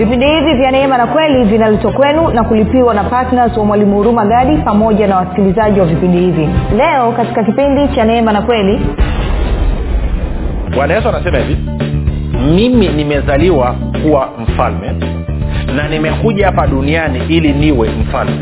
vipindi hivi vya neema na kweli vinaletwa kwenu na kulipiwa na ptns wa mwalimu huruma gadi pamoja na wasikilizaji wa vipindi hivi. Leo katika kipindi cha neema na kweli. Bwana yesu anasema hivi mimi nimezaliwa kuwa mfalme na nimekuja hapa duniani ili niwe mfalme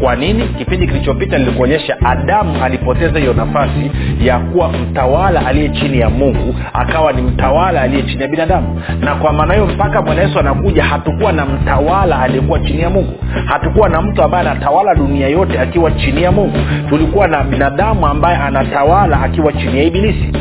kwa nini? Kipindi kilichopita nilikuonyesha adamu alipoteza hiyo nafasi ya kuwa mtawala aliye chini ya mungu akawa ni mtawala aliye chini ya binadamu. Na kwa maana hiyo mpaka bwana yesu anakuja hatukuwa na mtawala aliyekuwa chini ya mungu. Hatukuwa na mtu ambaye anatawala dunia yote akiwa chini ya mungu. Tulikuwa na binadamu ambaye anatawala akiwa chini ya ibilisi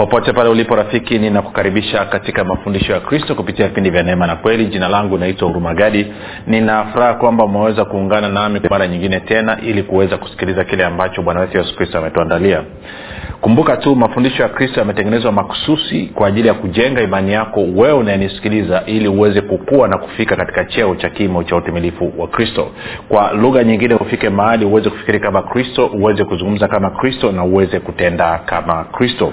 popote pale ulipo rafiki ninakukaribisha katika mafundisho ya kristo kupitia vipindi vya neema na kweli. Jina langu naitwa hurumagadi ninafuraha kwamba umeweza kuungana nami kwa mara nyingine tena ili kuweza kusikiliza kile ambacho bwana wetu yesu kristo ametuandalia. Kumbuka tu mafundisho ya kristo yametengenezwa makususi kwa ajili ya kujenga imani yako wewe unayenisikiliza ili uweze kukua na kufika katika cheo cha kimo cha utimilifu wa kristo. Kwa lugha nyingine ufike mahali uweze kufikiri kama kristo uweze kuzungumza kama kristo na uweze kutenda kama kristo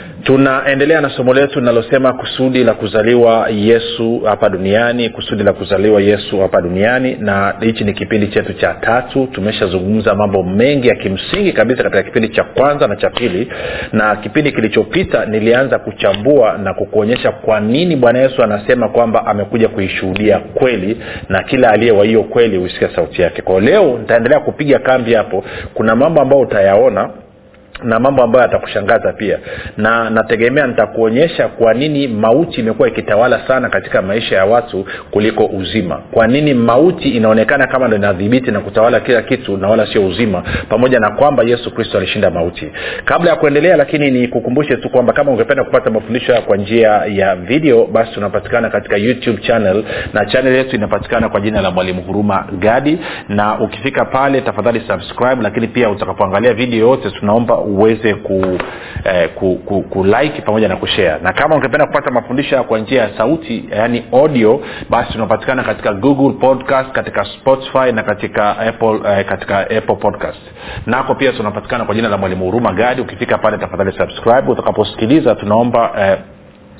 tunaendelea na somo letu linalosema kusudi la kuzaliwa yesu hapa duniani kusudi la kuzaliwa yesu hapa duniani na hichi ni kipindi chetu cha tatu. Tumeshazungumza mambo mengi ya kimsingi kabisa katika kipindi cha kwanza na cha pili na kipindi kilichopita nilianza kuchambua na kukuonyesha kwa nini bwana yesu anasema kwamba amekuja kuishuhudia kweli na kila aliye wa hiyo kweli huisikia sauti yake. Kwao leo nitaendelea kupiga kambi hapo. Kuna mambo ambayo utayaona na mambo ambayo yatakushangaza pia. Na nategemea nitakuonyesha kwa nini mauti imekuwa ikitawala sana katika maisha ya watu kuliko uzima. Kwa nini mauti inaonekana kama ndo inadhibiti na kutawala kila kitu na wala sio uzima pamoja na kwamba yesu kristo alishinda mauti. Kabla ya kuendelea lakini nikukumbushe tu kwamba kama ungependa kupata mafundisho haya kwa njia ya video basi tunapatikana katika youtube channel na channel yetu inapatikana kwa jina la mwalimu huruma gadi. Na ukifika pale tafadhali subscribe lakini pia utakapoangalia video yote tunaomba uweze ku, eh, ku, ku, ku like pamoja na kushare. Na kama ungependa kupata mafundisho kwa njia ya sauti yani audio basi tunapatikana katika google podcast katika spotify na katika apple eh, katika apple podcast. Nako pia tunapatikana kwa jina la mwalimu huruma gadi. Ukifika pale tafadhali subscribe. Utakaposikiliza tunaomba eh,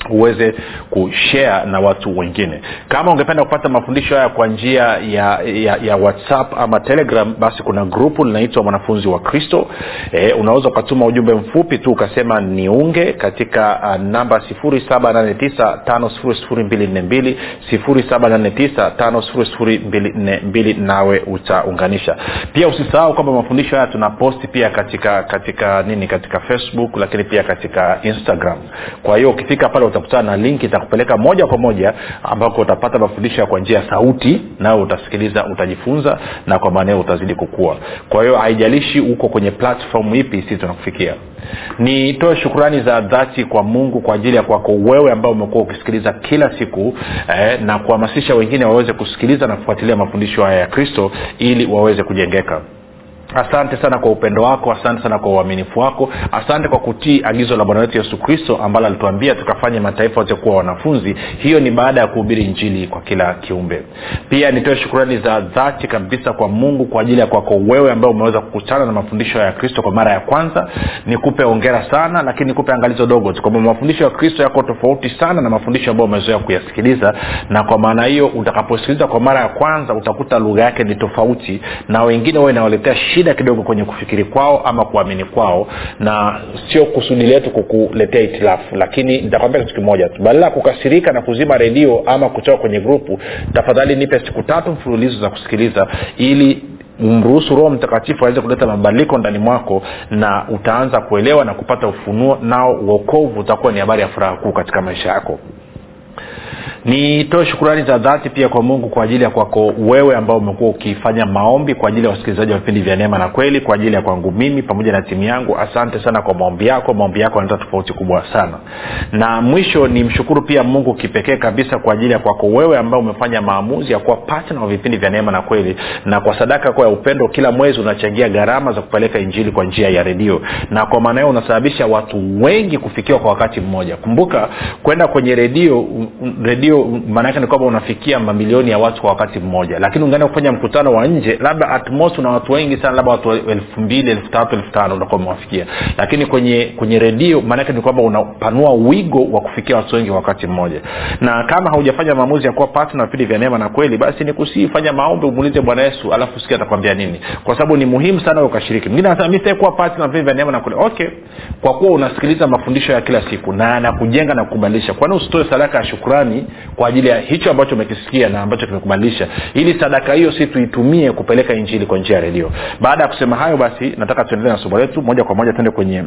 uweze kushare na watu wengine. Kama ungependa kupata mafundisho haya kwa njia ya, ya, ya whatsapp ama telegram basi kuna grupu linaitwa mwanafunzi wa kristo. E, unaweza ukatuma ujumbe mfupi tu ukasema niunge katika uh, namba 7895242 7895242 nawe utaunganisha. Pia usisahau kwamba mafundisho haya tunaposti pia katika katika nini katika facebook lakini pia katika instagram. Kwa hiyo ukifika pale utakutana na linki itakupeleka moja kwa moja ambako utapata mafundisho kwa njia ya sauti nawe utasikiliza utajifunza na kwa maana utazidi kukua. Kwa hiyo haijalishi uko kwenye platform ipi sisi tunakufikia. Nitoe shukurani za dhati kwa mungu kwa ajili ya kwako wewe ambao umekuwa ukisikiliza kila siku eh, na kuhamasisha wengine waweze kusikiliza na kufuatilia mafundisho haya ya kristo ili waweze kujengeka asante sana kwa upendo wako asante sana kwa uaminifu wako asante kwa kutii agizo la bwana wetu yesu kristo ambalo alituambia tukafanye mataifa yote kuwa wanafunzi. Hiyo ni baada ya kuhubiri njili kwa kila kiumbe. Pia nitoe shukurani za dhati kabisa kwa mungu kwa ajili ya kwako wewe ambao umeweza kukutana na mafundisho ya kristo kwa mara ya kwanza. Nikupe ongera sana lakini nikupe angalizo dogo kwamba mafundisho ya kristo yako tofauti sana na mafundisho ambayo umezoea kuyasikiliza. Na kwa maana hiyo utakaposikiliza kwa mara ya kwanza utakuta lugha yake ni tofauti na wengine huwa inawaletea shida kidogo kwenye kufikiri kwao ama kuamini kwao na sio kusudi letu kukuletea itilafu lakini nitakwambia kitu kimoja tu. Badala ya kukasirika na kuzima redio ama kutoka kwenye grupu tafadhali nipe siku tatu mfululizo za kusikiliza ili mruhusu roho mtakatifu aweze kuleta mabadiliko ndani mwako na utaanza kuelewa na kupata ufunuo nao uokovu utakuwa ni habari ya furaha kuu katika maisha yako nitoe shukurani za dhati pia kwa mungu kwa ajili ya kwako wewe ambao umekuwa ukifanya maombi kwa ajili ya wasikilizaji wa vipindi vya neema na kweli kwa ajili ya kwangu mimi pamoja na timu yangu. Asante sana kwa maombi yako. Maombi yako yanaleta tofauti kubwa sana. Na mwisho ni mshukuru pia mungu kipekee kabisa kwa ajili ya kwako wewe ambao umefanya maamuzi ya kuwa patna wa vipindi vya neema na kweli na kwa sadaka kwa ya upendo kila mwezi unachangia gharama za kupeleka injili kwa njia ya redio. Na kwa maana hiyo unasababisha watu wengi kufikiwa kwa wakati mmoja. Kumbuka kwenda kwenye redio redio maanaake ni kwamba unafikia mamilioni ya watu kwa wakati mmoja. Lakini ungeenda kufanya mkutano wa nje labda atmos una watu wengi sana labda watu elfu mbili elfu tatu elfu tano utakuwa umewafikia. Lakini kwenye kwenye redio maanake ni kwamba unapanua wigo wa kufikia watu wengi kwa wakati mmoja. Na kama haujafanya maamuzi ya kuwa patna vipindi vya neema na kweli basi ni kusii fanya maombi umuulize bwana yesu alafu sikia atakwambia nini. Kwa sababu ni muhimu sana ukashiriki. Mwingine anasema mi sitakuwa patna vipindi vya neema na kweli. Okay. Kwa kuwa unasikiliza mafundisho ya kila siku na anakujenga na kukubadilisha kwani usitoe sadaka ya shukrani kwa ajili ya hicho ambacho umekisikia na ambacho kimekubadilisha ili sadaka hiyo si tuitumie kupeleka injili kwa njia ya redio. Baada ya kusema hayo basi nataka tuendelee na somo letu moja kwa moja tuende kwenye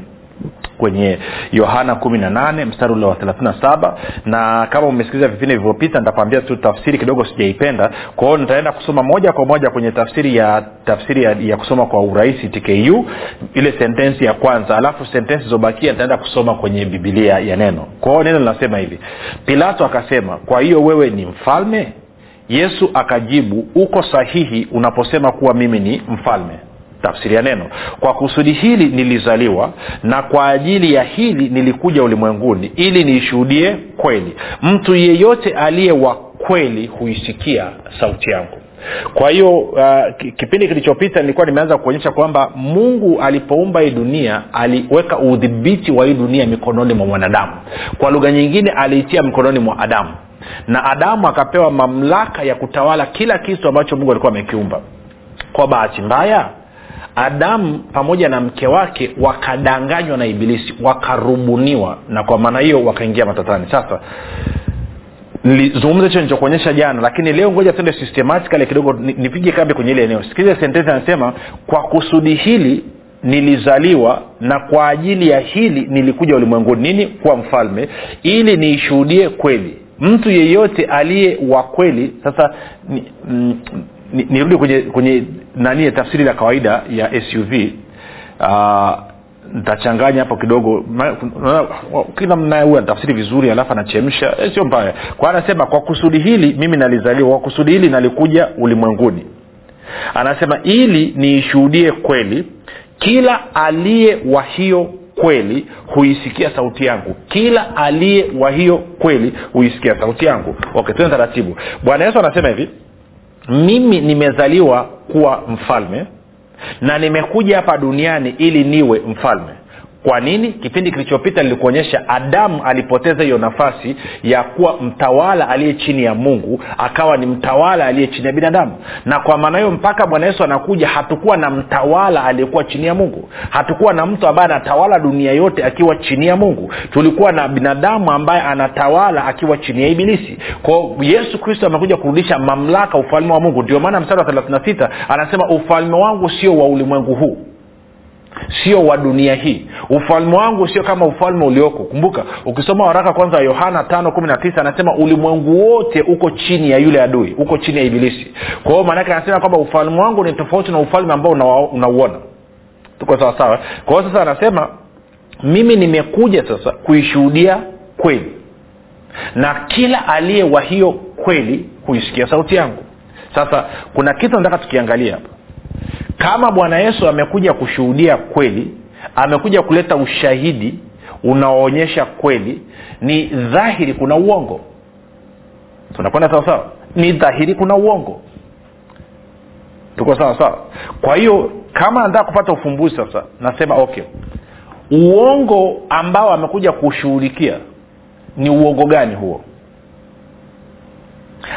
kwenye yohana kumi na nane mstari ule wa thelathini na saba. Na kama umesikiliza vipindi vilivyopita nitakwambia tu tafsiri kidogo sijaipenda. Kwa nitaenda kusoma moja kwa moja kwenye tafsiri ya tafsiri ya, ya kusoma kwa urahisi tku ile sentensi ya kwanza. Alafu sentensi zobakia nitaenda kusoma kwenye bibilia ya neno. Kwa hiyo neno linasema hivi. Pilato akasema kwa hiyo wewe ni mfalme? Yesu akajibu uko sahihi unaposema kuwa mimi ni mfalme tafsiri ya neno. Kwa kusudi hili nilizaliwa na kwa ajili ya hili nilikuja ulimwenguni ili niishuhudie kweli. Mtu yeyote aliye wa kweli huisikia sauti yangu. Kwa hiyo uh, kipindi kilichopita nilikuwa nimeanza kuonyesha kwamba mungu alipoumba hii dunia aliweka udhibiti wa hii dunia mikononi mwa mwanadamu. Kwa lugha nyingine aliitia mikononi mwa adamu. Na adamu akapewa mamlaka ya kutawala kila kitu ambacho mungu alikuwa amekiumba. Kwa bahati mbaya adamu pamoja na mke wake wakadanganywa na ibilisi wakarubuniwa na kwa maana hiyo wakaingia matatani. Sasa nilizungumza hicho nilichokuonyesha jana lakini leo ngoja tuende systematically kidogo nipige kambi kwenye ile eneo. Sikiliza sentensi anasema kwa kusudi hili nilizaliwa na kwa ajili ya hili nilikuja ulimwenguni. Nini? Kuwa mfalme ili niishuhudie kweli. Mtu yeyote aliye wa kweli sasa ni, mm, nirudi kwenye kwenye nani tafsiri la kawaida ya suv uh, ntachanganya hapo kidogo. Kila mnaye huyu vizuri alafu anachemsha. E, sio mbaya. Kwa anasema kwa kusudi hili mimi nalizaliwa. Kwa kusudi hili nalikuja ulimwenguni. Anasema ili niishuhudie kweli kila aliye wa hiyo kweli huisikia sauti yangu. Kila aliye wa hiyo kweli huisikia sauti yangu. Okay tuende taratibu. Bwana yesu anasema hivi mimi nimezaliwa kuwa mfalme na nimekuja hapa duniani ili niwe mfalme kwa nini? Kipindi kilichopita nilikuonyesha adamu alipoteza hiyo nafasi ya kuwa mtawala aliye chini ya mungu akawa ni mtawala aliye chini ya binadamu. Na kwa maana hiyo mpaka bwana yesu anakuja hatukuwa na mtawala aliyekuwa chini ya mungu. Hatukuwa na mtu ambaye anatawala dunia yote akiwa chini ya mungu. Tulikuwa na binadamu ambaye anatawala akiwa chini ya ibilisi. Kwao yesu kristo amekuja kurudisha mamlaka ufalme wa mungu. Ndio maana mstari wa thelathina sita anasema ufalme wangu sio wa ulimwengu huu sio wa dunia hii. Ufalme wangu sio kama ufalme ulioko. Kumbuka ukisoma waraka kwanza wa yohana tano kumi na tisa anasema ulimwengu wote uko chini ya yule adui uko chini ya ibilisi. Kwa hiyo maanake anasema kwamba ufalme wangu ni tofauti na ufalme ambao unauona. Tuko sawasawa kwa hiyo sasa anasema mimi nimekuja sasa kuishuhudia kweli. Na kila aliye wa hiyo kweli huisikia sauti yangu. Sasa kuna kitu nataka tukiangalia hapa kama bwana yesu amekuja kushuhudia kweli amekuja kuleta ushahidi unaoonyesha kweli ni dhahiri kuna uongo. Tunakwenda sawasawa ni dhahiri kuna uongo. Tuko sawa sawa? Kwa hiyo kama nataka kupata ufumbuzi sasa nasema okay. Uongo ambao amekuja kushughulikia ni uongo gani huo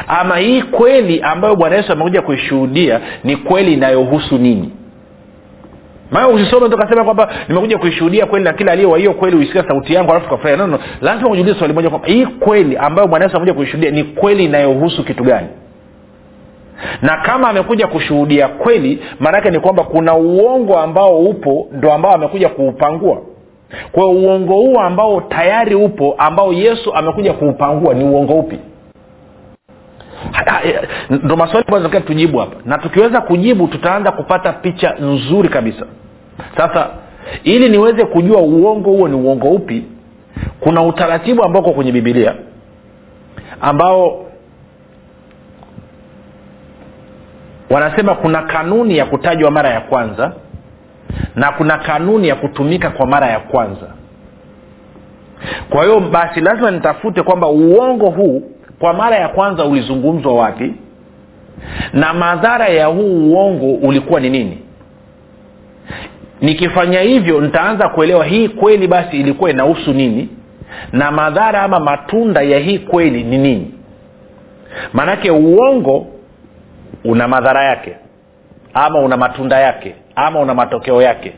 ama hii kweli ambayo bwana yesu amekuja kuishuhudia ni kweli inayohusu nini? Maana usisome tukasema kwamba nimekuja kuishuhudia kweli na kila aliye wa hiyo kweli uisikia sauti yangu alafu tukafurahia nono lazima ujiulize swali moja kwamba hii kweli ambayo bwana yesu amekuja kuishuhudia ni kweli inayohusu kitu gani? Na kama amekuja kushuhudia kweli maanake ni kwamba kuna uongo ambao upo ndo ambao amekuja kuupangua. Kwa uongo huo ambao tayari upo ambao yesu amekuja kuupangua ni uongo upi ndo maswali ambayo tujibu hapa. Na tukiweza kujibu tutaanza kupata picha nzuri kabisa. Sasa ili niweze kujua uongo huo ni uongo upi kuna utaratibu ambao ko kwenye bibilia ambao wanasema kuna kanuni ya kutajwa mara ya kwanza na kuna kanuni ya kutumika kwa mara ya kwanza. Kwa hiyo basi lazima nitafute kwamba uongo huu kwa mara ya kwanza ulizungumzwa wapi? Na madhara ya huu uongo ulikuwa ni nini? Nikifanya hivyo nitaanza kuelewa hii kweli basi ilikuwa inahusu nini? Na madhara ama matunda ya hii kweli ni nini? Maanake uongo una madhara yake ama una matunda yake ama una matokeo yake.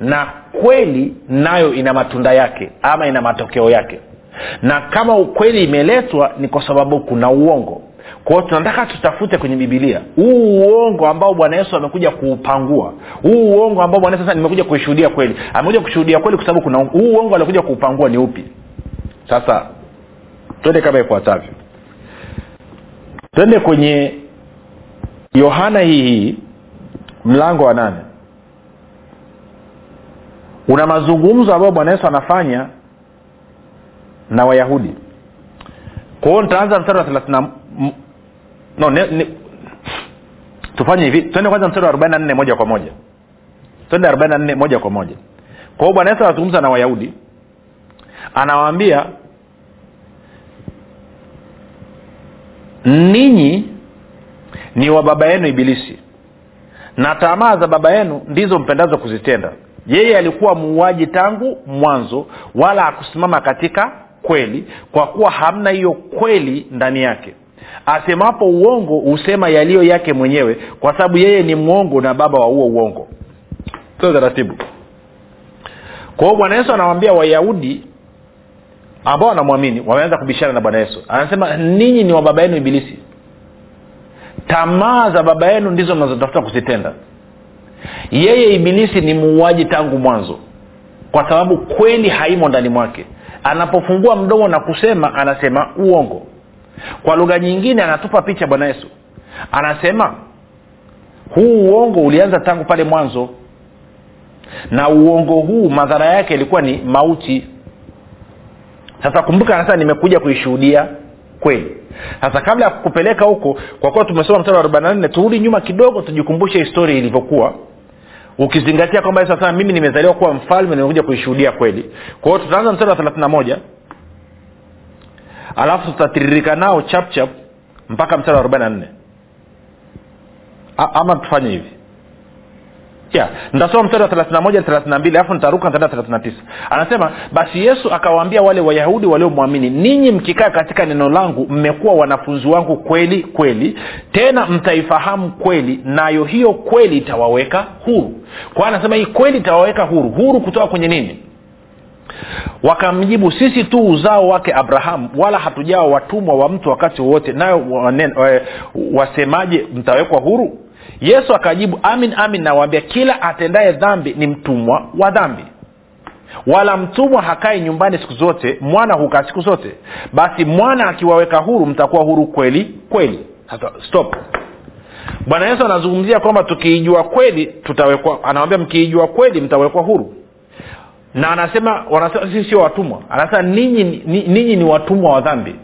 Na kweli nayo ina matunda yake ama ina matokeo yake na kama ukweli imeletwa ni kwa sababu kuna uongo. Kwao tunataka tutafute kwenye bibilia huu uongo ambao bwana yesu amekuja kuupangua. Huu uongo ambao bwana sasa nimekuja kuishuhudia kweli. Amekuja kushuhudia kweli kwa sababu kuna huu uongo aliokuja kuupangua ni upi? Sasa twende kama ifuatavyo. Twende kwenye yohana hii hii mlango wa nane. Una mazungumzo ambayo bwana yesu anafanya na wayahudi. Kwa nitaanza mstari wa no, ne, ne, tufanye hivi. Twende kwanza mstari wa arobaini na nne moja kwa moja. Twende arobaini na nne moja kwa moja. Kwa bwana yesu anazungumza na wayahudi. Anawaambia ninyi ni wa baba yenu ibilisi na tamaa za baba yenu ndizo mpendazo kuzitenda. Yeye alikuwa muuaji tangu mwanzo wala akusimama katika kweli kwa kuwa hamna hiyo kweli ndani yake. Asemapo uongo husema yaliyo yake mwenyewe kwa sababu yeye ni mwongo na baba wa huo uongo. Sio taratibu. Kwa hiyo bwana yesu anawambia wayahudi ambao wanamwamini wameanza kubishana na bwana yesu. Anasema ninyi ni wa baba yenu ibilisi. Tamaa za baba yenu ndizo mnazotafuta kuzitenda. Yeye ibilisi ni muuaji tangu mwanzo kwa sababu kweli haimo ndani mwake. Anapofungua mdomo na kusema anasema uongo. Kwa lugha nyingine anatupa picha bwana yesu. Anasema huu uongo ulianza tangu pale mwanzo. Na uongo huu madhara yake ilikuwa ni mauti. Sasa kumbuka sasa nimekuja kuishuhudia kweli. Sasa kabla ya kukupeleka huko kwa kuwa tumesoma mstari wa arobaini turudi nyuma kidogo tujikumbushe historia ilivyokuwa ukizingatia kwamba sasa mimi nimezaliwa kuwa mfalme nimekuja kuishuhudia kweli. Kwa hiyo tutaanza mstari wa thelathini na moja. Alafu tutatiririka nao chapchap mpaka mstari wa arobaini na nne. Ama tufanye hivi yeah. nitasoma mstari wa thelathina moja thelathina mbili alafu nitaruka nitaenda 39 anasema basi yesu akawaambia wale wayahudi waliomwamini ninyi mkikaa katika neno langu mmekuwa wanafunzi wangu kweli kweli. Tena mtaifahamu kweli nayo hiyo kweli itawaweka huru. Kwa anasema hii kweli itawaweka huru. Huru kutoka kwenye nini? Wakamjibu sisi tu uzao wake abrahamu wala hatujawa watumwa wa mtu wakati wowote. Nayo wasemaje mtawekwa huru yesu akajibu amin amin nawaambia kila atendaye dhambi ni mtumwa wa dhambi. Wala mtumwa hakai nyumbani siku zote mwana hukaa siku zote. Basi mwana akiwaweka huru mtakuwa huru kweli kweli. Sasa stop. Bwana yesu anazungumzia kwamba tukiijua kweli tutawekwa anawambia mkiijua kweli mtawekwa huru. Na anasema wanasema sisi sio watumwa. Anasema ninyi ni, ni watumwa wa dhambi.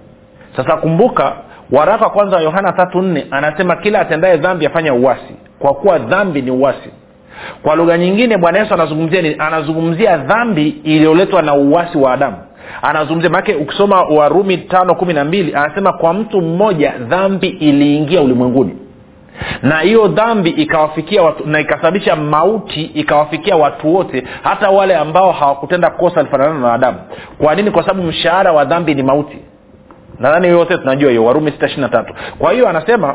Sasa kumbuka waraka kwanza wa yohana tatu nne anasema kila atendaye dhambi afanya uwasi kwa kuwa dhambi ni uwasi kwa lugha nyingine bwana yesu anazungumzia nini? Anazungumzia dhambi iliyoletwa na uwasi wa adamu. Anazungumzia manake ukisoma warumi tano kumi na mbili anasema kwa mtu mmoja dhambi iliingia ulimwenguni. Na hiyo dhambi ikawafikia watu na ikasababisha mauti ikawafikia watu wote hata wale ambao hawakutenda kosa lifanana na adamu. Kwa nini? Kwa sababu mshahara wa dhambi ni mauti nadhani yote tunajua hiyo warumi sita kwa hiyo anasema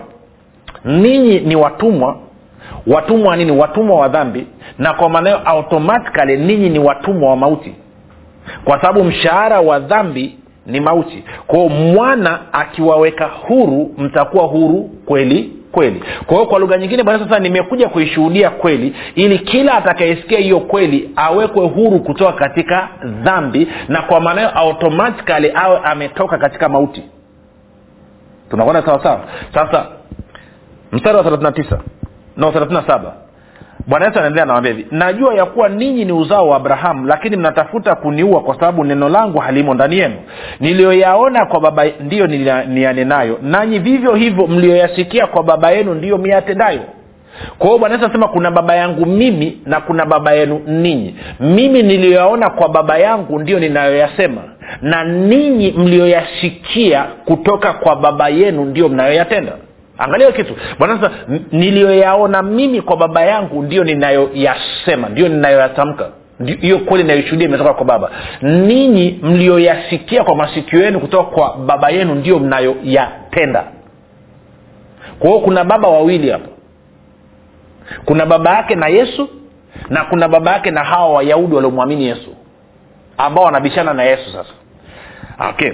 ninyi ni watumwa. Watumwa nini? Watumwa wa dhambi. Na kwa maana hiyo automatikali ninyi ni watumwa wa mauti. Kwa sababu mshahara wa dhambi ni mauti. Kwao mwana akiwaweka huru mtakuwa huru kweli kweli. Kwa hiyo kwa lugha nyingine bwana sasa nimekuja kuishuhudia kweli ili kila atakayesikia hiyo kweli awekwe huru kutoka katika dhambi na kwa maana hiyo automatikali awe ametoka katika mauti. Tunakwenda sawasawa sasa mstari wa thelathina tisa. No thelathina saba bwana yesu anaendelea nawambia hivi najua ya kuwa ninyi ni uzao wa abrahamu lakini mnatafuta kuniua kwa sababu neno langu halimo ndani yenu. Niliyoyaona kwa baba ndiyo niyanenayo nanyi vivyo hivyo mliyoyasikia kwa baba yenu ndiyo miyatendayo. Kwa hiyo bwana yesu anasema kuna baba yangu mimi na kuna baba yenu ninyi. Mimi niliyoyaona kwa baba yangu ndiyo ninayoyasema na ninyi mliyoyasikia kutoka kwa baba yenu ndiyo mnayoyatenda angalia kitu. Bwana sasa niliyoyaona mimi kwa baba yangu ndiyo ninayoyasema ndio ninayoyatamka. Hiyo kweli inayoshuhudia imetoka kwa baba. Ninyi mlioyasikia kwa masikio yenu kutoka kwa baba yenu ndio mnayoyatenda. Kwa hiyo kuna baba wawili hapa. Kuna baba yake na yesu na kuna baba yake na hawa wayahudi waliomwamini yesu ambao wanabishana na yesu sasa. Okay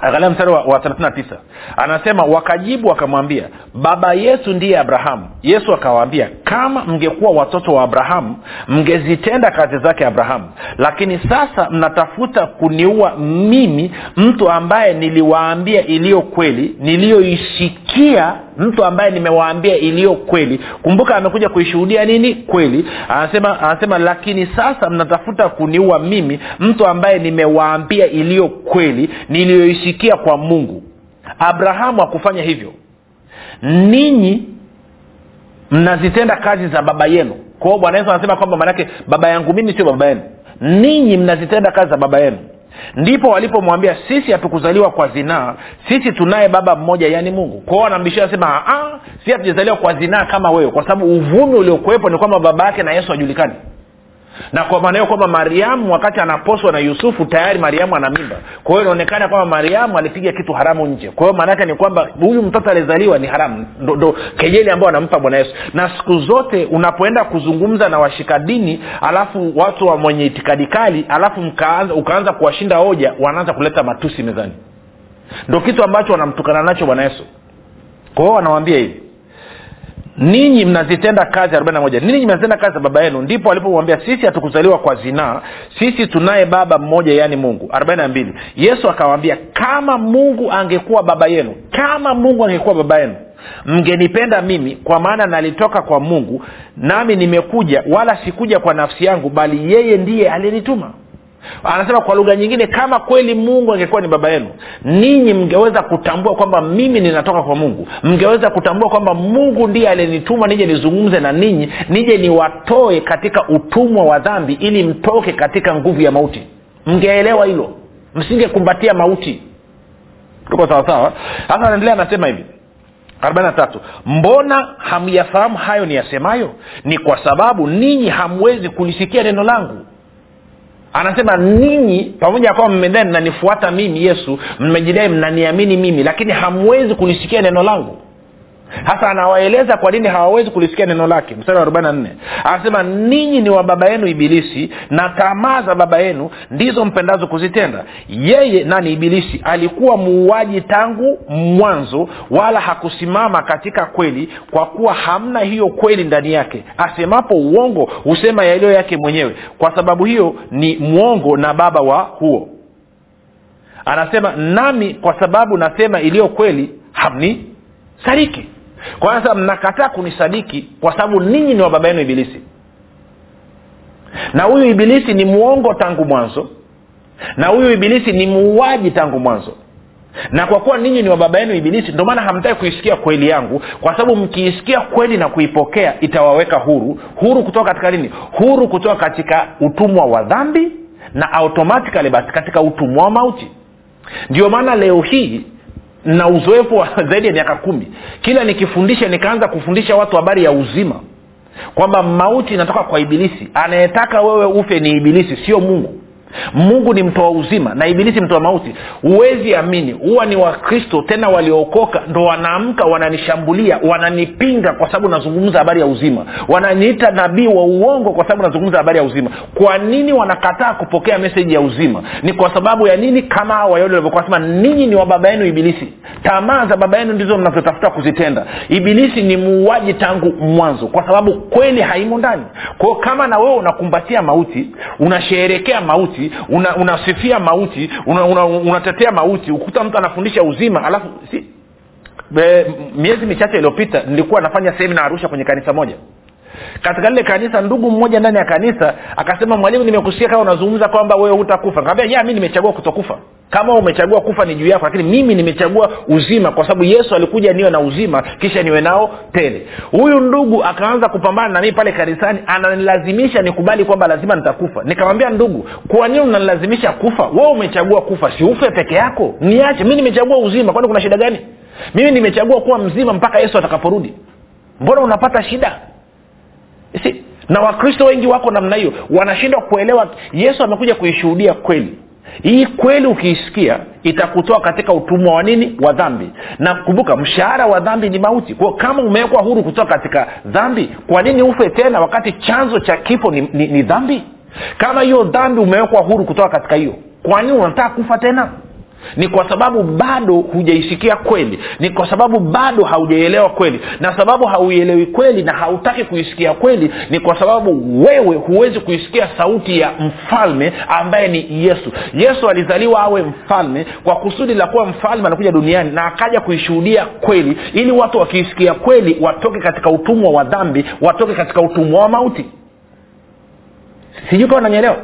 angalia mstari wa, wa 39 anasema wakajibu wakamwambia baba yetu ndiye abrahamu. Yesu akawaambia kama mngekuwa watoto wa abrahamu mngezitenda kazi zake abrahamu. Lakini sasa mnatafuta kuniua mimi mtu ambaye niliwaambia iliyo kweli niliyoishikia mtu ambaye nimewaambia iliyo kweli. Kumbuka amekuja kuishuhudia nini? Kweli. Anasema anasema lakini sasa mnatafuta kuniua mimi mtu ambaye nimewaambia iliyo kweli niliyoishikia kwa mungu. Abrahamu akufanya hivyo ninyi mnazitenda kazi za baba yenu. Kwao bwana yesu anasema kwamba manake baba yangu mimi sio baba yenu. Ninyi mnazitenda kazi za baba yenu. Ndipo walipomwambia sisi hatukuzaliwa kwa zinaa sisi tunaye baba mmoja yaani mungu. Kwao wanambishia anasema si hatujazaliwa kwa zinaa kama wewe kwa sababu uvumi uliokuwepo ni kwamba baba yake na yesu hajulikani na kwa maana hiyo kwamba mariamu wakati anaposwa na yusufu tayari mariamu ana mimba. Kwa hiyo inaonekana kwamba mariamu alipiga kitu haramu nje. Kwa hiyo maanaake ni kwamba huyu mtoto alizaliwa ni haramu. Ndo, ndo kejeli ambayo anampa bwana yesu. Na siku zote unapoenda kuzungumza na washika dini alafu watu wa mwenye itikadi kali alafu ukaanza kuwashinda hoja wanaanza kuleta matusi mezani. Ndo kitu ambacho wanamtukana nacho bwana yesu. Kwa hiyo wanawambia hivi ninyi mnazitenda kazi arobaini na moja. Ninyi mnazitenda kazi za baba yenu. Ndipo alipomwambia sisi hatukuzaliwa kwa zinaa. Sisi tunaye baba mmoja yaani mungu. Arobaini na mbili. Yesu akawaambia kama mungu angekuwa baba yenu kama mungu angekuwa baba yenu mngenipenda mimi kwa maana nalitoka kwa mungu nami nimekuja wala sikuja kwa nafsi yangu bali yeye ndiye aliyenituma anasema kwa lugha nyingine kama kweli mungu angekuwa ni baba yenu ninyi mngeweza kutambua kwamba mimi ninatoka kwa mungu. Mngeweza kutambua kwamba mungu ndiye aliyenituma nije nizungumze na ninyi nije niwatoe katika utumwa wa dhambi ili mtoke katika nguvu ya mauti. Mngeelewa hilo? Msingekumbatia mauti. Tuko sawasawa sasa anaendelea anasema hivi. 43 mbona hamyafahamu hayo ni yasemayo ni kwa sababu ninyi hamwezi kulisikia neno langu anasema ninyi pamoja kwamba mmedai mnanifuata mimi yesu mmejidai mnaniamini mimi lakini hamwezi kulisikia neno langu hasa anawaeleza kwa nini hawawezi kulisikia neno lake. Mstari wa arobaini na nne. Anasema ninyi ni wa baba yenu ibilisi na tamaa za baba yenu ndizo mpendazo kuzitenda. Yeye nani ibilisi? Alikuwa muuaji tangu mwanzo wala hakusimama katika kweli kwa kuwa hamna hiyo kweli ndani yake. Asemapo uongo husema yaliyo yake mwenyewe. Kwa sababu hiyo ni mwongo na baba wa huo. Anasema nami kwa sababu nasema iliyo kweli hamni sadiki kwa sasa mnakataa kunisadiki kwa sababu ninyi ni wa baba yenu ibilisi. Na huyu ibilisi ni mwongo tangu mwanzo. Na huyu ibilisi ni muuaji tangu mwanzo. Na kwa kuwa ninyi ni wa baba yenu ibilisi ndio maana hamtaki kuisikia kweli yangu. Kwa sababu mkiisikia kweli na kuipokea itawaweka huru. Huru kutoka katika nini? Huru kutoka katika utumwa wa dhambi na automatikali basi katika utumwa wa mauti. Ndio maana leo hii na uzoefu wa zaidi ya miaka kumi kila nikifundisha nikaanza kufundisha watu habari ya uzima kwamba mauti inatoka kwa ibilisi. Anayetaka wewe ufe ni ibilisi sio mungu mungu ni mtoa uzima na ibilisi mtoa mauti. Huwezi amini. Huwa ni wakristo tena waliookoka ndo wanaamka wananishambulia wananipinga kwa sababu nazungumza habari ya uzima. Wananiita nabii wa uongo kwa sababu nazungumza habari ya uzima. Kwa nini wanakataa kupokea meseji ya uzima? Ni kwa sababu ya nini? Kama hao wayahudi walivyokuwa ninyi ni wa baba yenu ibilisi. Tamaa za baba yenu ndizo mnazotafuta kuzitenda. Ibilisi ni muuaji tangu mwanzo kwa sababu kweli haimo ndani. Kwao kama na wewe unakumbatia mauti unasheherekea mauti una, unasifia mauti unatetea una, una, mauti ukuta mtu anafundisha uzima alafu si miezi michache iliyopita nilikuwa nafanya semina arusha kwenye kanisa moja katika lile kanisa ndugu mmoja ndani ya kanisa akasema mwalimu nimekusikia kama unazungumza kwamba wewe hutakufa. Kaambia mi nimechagua kutokufa. Kama umechagua kufa ni juu yako lakini mimi nimechagua uzima kwa sababu yesu alikuja niwe na uzima kisha niwe nao tele. Huyu ndugu akaanza kupambana na mii pale kanisani ananilazimisha nikubali kwamba lazima nitakufa. Nikamwambia ndugu kwa nini unanilazimisha kufa? Wewe umechagua kufa si ufe peke yako? Niache mi nimechagua uzima kwani kuna shida gani? Mimi nimechagua kuwa mzima mpaka yesu atakaporudi. Mbona unapata shida na wakristo wengi wako namna hiyo wanashindwa kuelewa yesu amekuja kuishuhudia kweli. Hii kweli ukiisikia itakutoa katika utumwa wa nini? Wa dhambi. Na kumbuka mshahara wa dhambi ni mauti. Kwao kama umewekwa huru kutoka katika dhambi kwa nini ufe tena wakati chanzo cha kifo ni, ni, ni dhambi? Kama hiyo dhambi umewekwa huru kutoka katika hiyo kwa nini unataka kufa tena ni kwa sababu bado hujaisikia kweli. Ni kwa sababu bado haujaielewa kweli. Na sababu hauielewi kweli na hautaki kuisikia kweli ni kwa sababu wewe huwezi kuisikia sauti ya mfalme ambaye ni yesu. Yesu alizaliwa awe mfalme kwa kusudi la kuwa mfalme anakuja duniani na akaja kuishuhudia kweli ili watu wakiisikia kweli watoke katika utumwa wa dhambi watoke katika utumwa wa mauti. Sijui kawa nanyelewa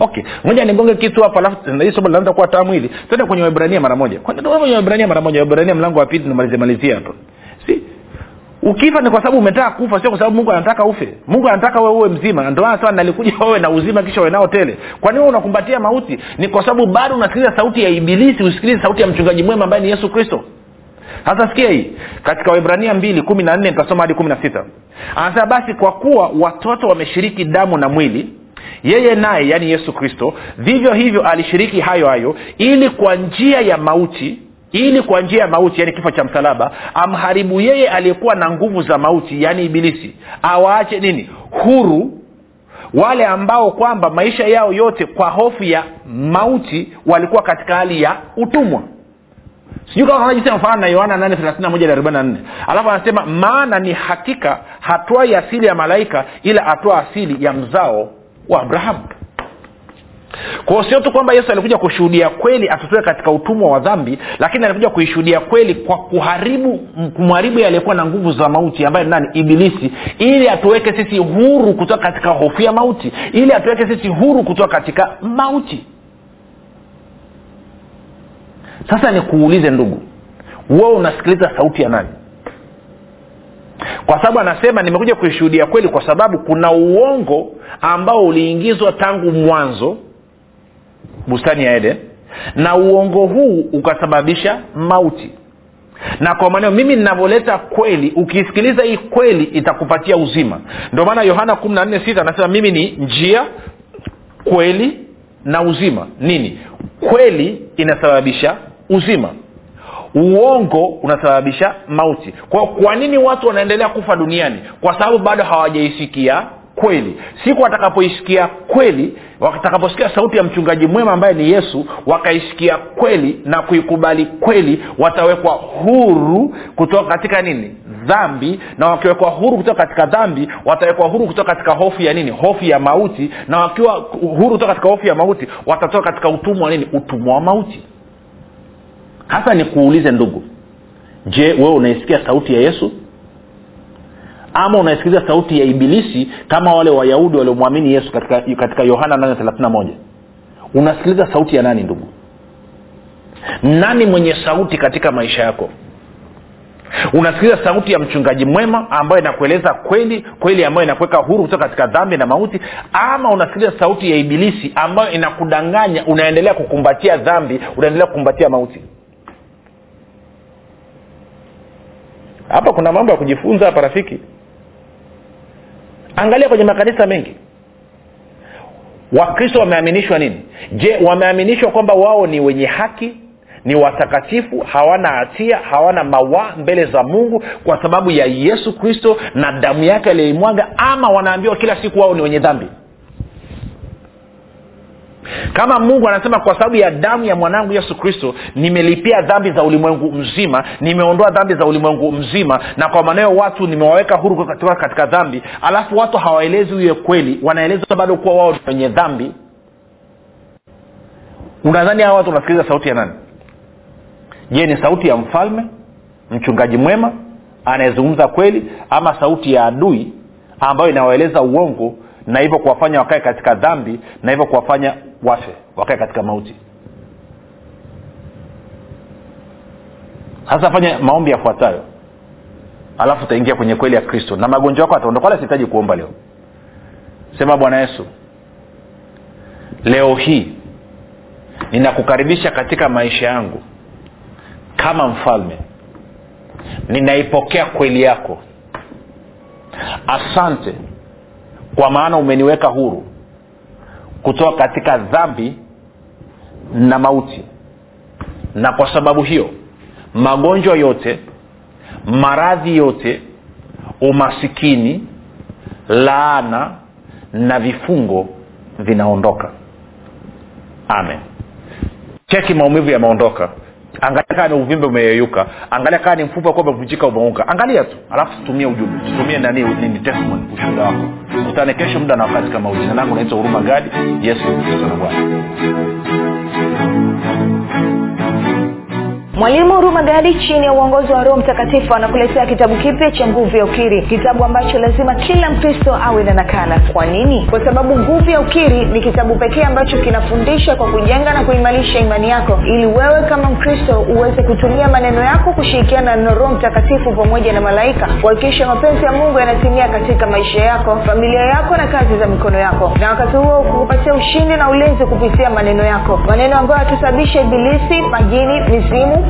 okay. Moja nigonge kitu hapa alafu hii somo linaanza kuwa tamu hili. Twende kwenye webrania mara moja. Kwenye webrania mara moja? Webrania mlango wa pili tunamalizia malizia hapo si? Ukifa ni kwa sababu umetaka kufa sio kwa sababu mungu anataka ufe. Mungu anataka wewe uwe mzima. Ndio maana nalikuja wewe na uzima kisha uwe nao tele. Kwa nini unakumbatia mauti? Ni kwa sababu bado unasikiliza sauti ya ibilisi usikilize sauti ya mchungaji mwema ambaye ni yesu kristo. Sasa sikia hii. Katika waibrania mbili kumi na nne nitasoma hadi kumi na sita. Anasema basi kwa kuwa watoto wameshiriki damu na mwili yeye naye yaani yesu kristo vivyo hivyo alishiriki hayo hayo ili kwa njia ya mauti ili kwa njia ya mauti yaani kifo cha msalaba amharibu yeye aliyekuwa na nguvu za mauti yaani ibilisi. Awaache nini? Huru. Wale ambao kwamba maisha yao yote kwa hofu ya mauti walikuwa katika hali ya utumwa. Sijui kama anajisema mfano na yohana nane thelathini na moja na arobaini na nne. Alafu anasema maana ni hakika hatwai asili ya malaika ila hatua asili ya mzao wa abrahamu kwao sio tu kwamba yesu alikuja kushuhudia kweli atutoe katika utumwa wa dhambi lakini alikuja kuishuhudia kweli kwa kuharibu kumharibu aliyekuwa na nguvu za mauti ambaye nani? Ibilisi. Ili atuweke sisi huru kutoka katika hofu ya mauti. Ili atuweke sisi huru kutoka katika mauti. Sasa nikuulize ndugu wewe unasikiliza sauti ya nani kwa sababu anasema nimekuja kuishuhudia kweli kwa sababu kuna uongo ambao uliingizwa tangu mwanzo bustani ya eden na uongo huu ukasababisha mauti. Na kwa maneo mimi ninavyoleta kweli ukisikiliza hii kweli itakupatia uzima. Ndio maana yohana kumi na nne sita anasema mimi ni njia kweli na uzima. Nini? Kweli inasababisha uzima uongo unasababisha mauti. Kwa kwa nini watu wanaendelea kufa duniani? Kwa sababu bado hawajaisikia kweli. Siku watakapoisikia kweli watakaposikia sauti ya mchungaji mwema ambaye ni yesu wakaisikia kweli na kuikubali kweli watawekwa huru kutoka katika nini? Dhambi. Na wakiwekwa huru kutoka katika dhambi watawekwa huru kutoka katika hofu ya nini? Hofu ya mauti. Na wakiwa huru kutoka katika hofu ya mauti watatoka katika utumwa wa nini? Utumwa wa mauti hasa nikuulize ndugu je wewe unaisikia sauti ya yesu? Ama unaisikiliza sauti ya ibilisi kama wale wayahudi waliomwamini yesu katika yohana 831 unasikiliza sauti ya nani ndugu? Nani mwenye sauti katika maisha yako? Unasikiliza sauti ya mchungaji mwema ambayo inakueleza kweli kweli ambayo inakuweka huru kutoka katika dhambi na mauti? Ama unasikiliza sauti ya ibilisi ambayo inakudanganya unaendelea kukumbatia dhambi unaendelea kukumbatia mauti hapa kuna mambo ya kujifunza hapa rafiki. Angalia kwenye makanisa mengi. Wakristo wameaminishwa nini? Je wameaminishwa kwamba wao ni wenye haki ni watakatifu hawana hatia hawana mawaa mbele za mungu kwa sababu ya yesu kristo na damu yake aliyoimwaga ama wanaambiwa kila siku wao ni wenye dhambi kama mungu anasema kwa sababu ya damu ya mwanangu yesu kristo nimelipia dhambi za ulimwengu mzima nimeondoa dhambi za ulimwengu mzima na kwa maneo watu nimewaweka huru kutoka katika dhambi alafu watu hawaelezi huyo kweli wanaeleza bado kuwa wao wenye dhambi. Unadhani hawa watu wanasikiliza sauti ya nani? Je ni sauti ya mfalme mchungaji mwema anayezungumza kweli ama sauti ya adui ambayo inawaeleza uongo na hivyo kuwafanya wakae katika dhambi na hivyo kuwafanya wafe wakae katika mauti. Sasa fanya maombi yafuatayo. Alafu utaingia kwenye kweli ya kristo. Na magonjwa yako ataondoka wala sihitaji kuomba leo. Sema bwana yesu leo hii ninakukaribisha katika maisha yangu kama mfalme. Ninaipokea kweli yako. Asante kwa maana umeniweka huru kutoka katika dhambi na mauti. Na kwa sababu hiyo magonjwa yote maradhi yote umasikini laana na vifungo vinaondoka. Amen. Cheki maumivu yameondoka angalia kaa ni uvimbe umeyeyuka. Angalia kaa ni mfupa kuwa umevunjika umeunga angalia tu. Alafu tutumie ujumbe. Tutumie nani nini testimony ushuhuda wako. Kutane kesho muda na wakati kama ujina langu naitwa huruma gadi. Yesu kristo na bwana mwalimu huruma gadi chini ya uongozi wa roho mtakatifu anakuletea kitabu kipya cha nguvu ya ukiri. Kitabu ambacho lazima kila mkristo awe na nakala. Kwa nini? Kwa sababu nguvu ya ukiri ni kitabu pekee ambacho kinafundisha kwa kujenga na kuimarisha imani yako. Ili wewe kama mkristo uweze kutumia maneno yako kushirikiana na roho mtakatifu pamoja na malaika kuhakikisha mapenzi ya mungu yanatimia katika maisha yako familia yako na kazi za mikono yako. Na wakati huo kukupatia ushindi na ulinzi kupitia maneno yako. Maneno ambayo yatasababisha ibilisi majini mizimu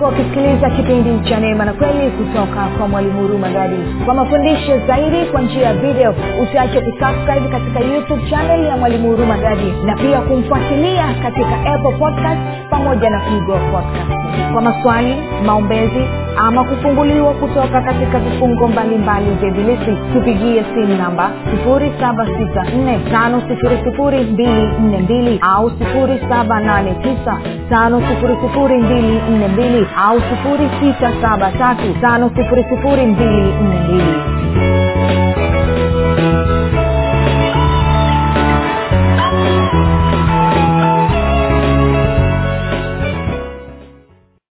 umekuwa ukisikiliza kipindi cha neema na kweli kutoka kwa mwalimu huruma gadi kwa mafundisho zaidi kwa njia ya video usiache kusubscribe katika youtube chanel ya mwalimu huruma gadi na pia kumfuatilia katika apple podcast pamoja na google podcast kwa maswali maombezi ama kufunguliwa kutoka katika vifungo mbalimbali vya ibilisi tupigie simu namba 7645242 au 7895242 au 6735242